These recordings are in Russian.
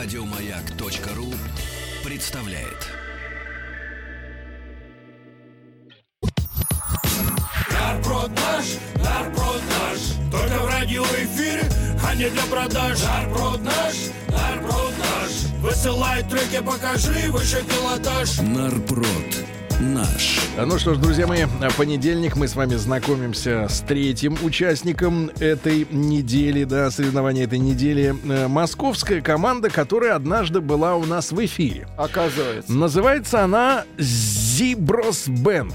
Радиомаяк.ру представляет. Нарброд наш, нарброд наш Только в радиоэфире, а не для продаж. Нарброд наш, нарброд наш Высылай треки, покажи выше пилотаж. Нарпрод наш. Ну что ж, друзья мои, понедельник мы с вами знакомимся с третьим участником этой недели, да, соревнования этой недели. Э, Московская команда, которая однажды была у нас в эфире. Оказывается. Называется она Зиброс Бенд.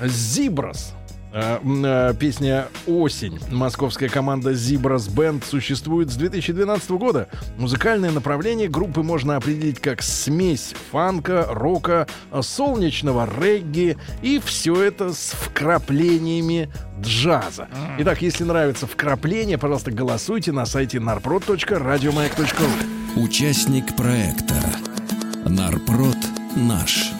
Зиброс. Э, э, Песня «Осень». Московская команда «Зиброс Бенд» существует с 2012 года. Музыкальное направление группы можно определить как смесь фанка, рока, солнечного регги и все это с вкраплениями джаза. Итак, если нравится вкрапление, пожалуйста, голосуйте на сайте narprod.radiomayak.ru Участник проекта. Нарпрод наш.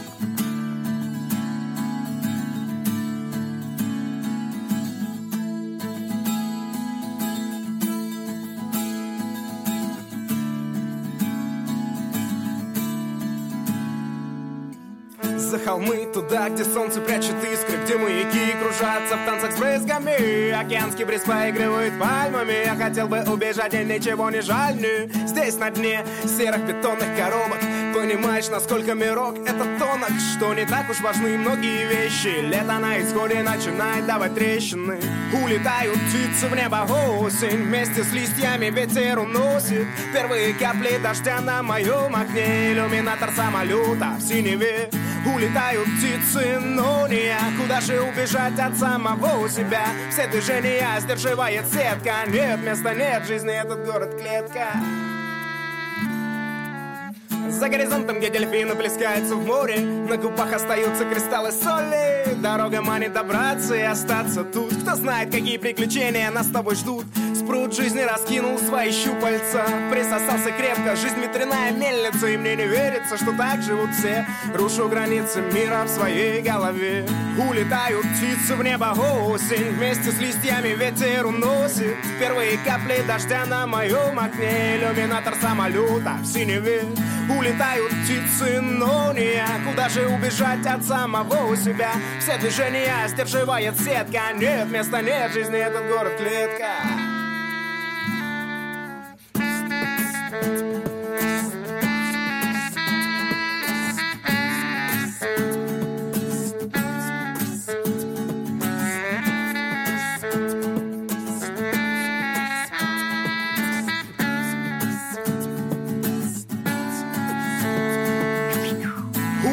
За холмы туда, где солнце прячет искры Где маяки кружатся в танцах с брызгами. Океанский бриз поигрывает пальмами. Я хотел бы убежать, и ничего не жаль. Мне Здесь на дне серых бетонных коробок Понимаешь, насколько мирок это тонок Что не так уж важны многие вещи. Лето на исходе начинает давать трещины. Улетают птицы в небо осень Вместе с листьями ветер уносит. Первые капли дождя на моем окне Иллюминатор самолета в синеве Улетают птицы, но я Куда же убежать от самого себя? Все движения сдерживает сетка. Нет места, нет жизни, этот город клетка за горизонтом, где дельфины плескаются в море На губах остаются кристаллы соли. Дорога манит добраться и остаться тут. Кто знает, какие приключения нас с тобой ждут. Спрут жизни раскинул свои щупальца. Присосался крепко, жизнь ветряная мельница И мне не верится, что так живут все. Рушу границы мира в своей голове. Улетают птицы в небо осень. Вместе с листьями ветер уносит. Первые капли дождя на моем окне. Иллюминатор самолета в синеве Улетают птицы, но не я Куда же убежать от самого себя. Все движения сдерживает сетка Нет места, нет жизни, этот город клетка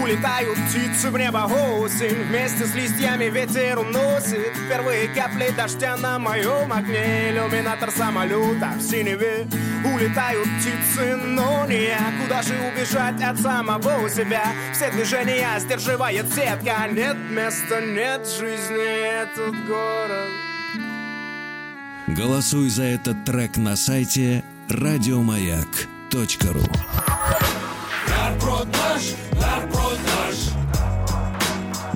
Улетают птицы в небо осень Вместе с листьями ветер уносит. Первые капли дождя на моем окне Иллюминатор самолета в синеве. Улетают птицы, но не я Куда же убежать от самого себя. Все движения сдерживает сетка. Нет места, нет жизни этот город. Голосуй за этот трек на сайте радиомаяк.ру Нарброд наш, нарброд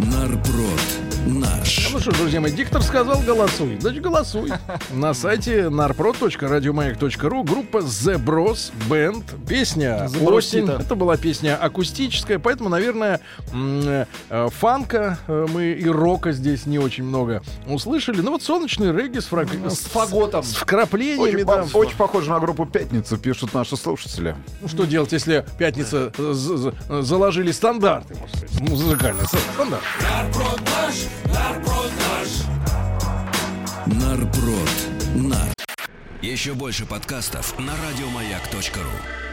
Нарпрод наш. Ну что, друзья мои, диктор сказал голосуй. Значит, голосуй. На сайте narprod.radiomayak.ru группа The Bros Band. Песня «Осень». Это была песня акустическая, поэтому, наверное, э, фанка э, мы и рока здесь не очень много услышали. Ну вот солнечный регги с, фраг... С фаготом. С вкраплениями, Очень, да. по- очень похоже на группу «Пятница», пишут наши слушатели. Ну, Что делать, если пятница заложили стандарты, можно сказать, музыкальные стандарты? Нарброд наш, нарброд наш. Еще больше подкастов на радиомаяк.ру.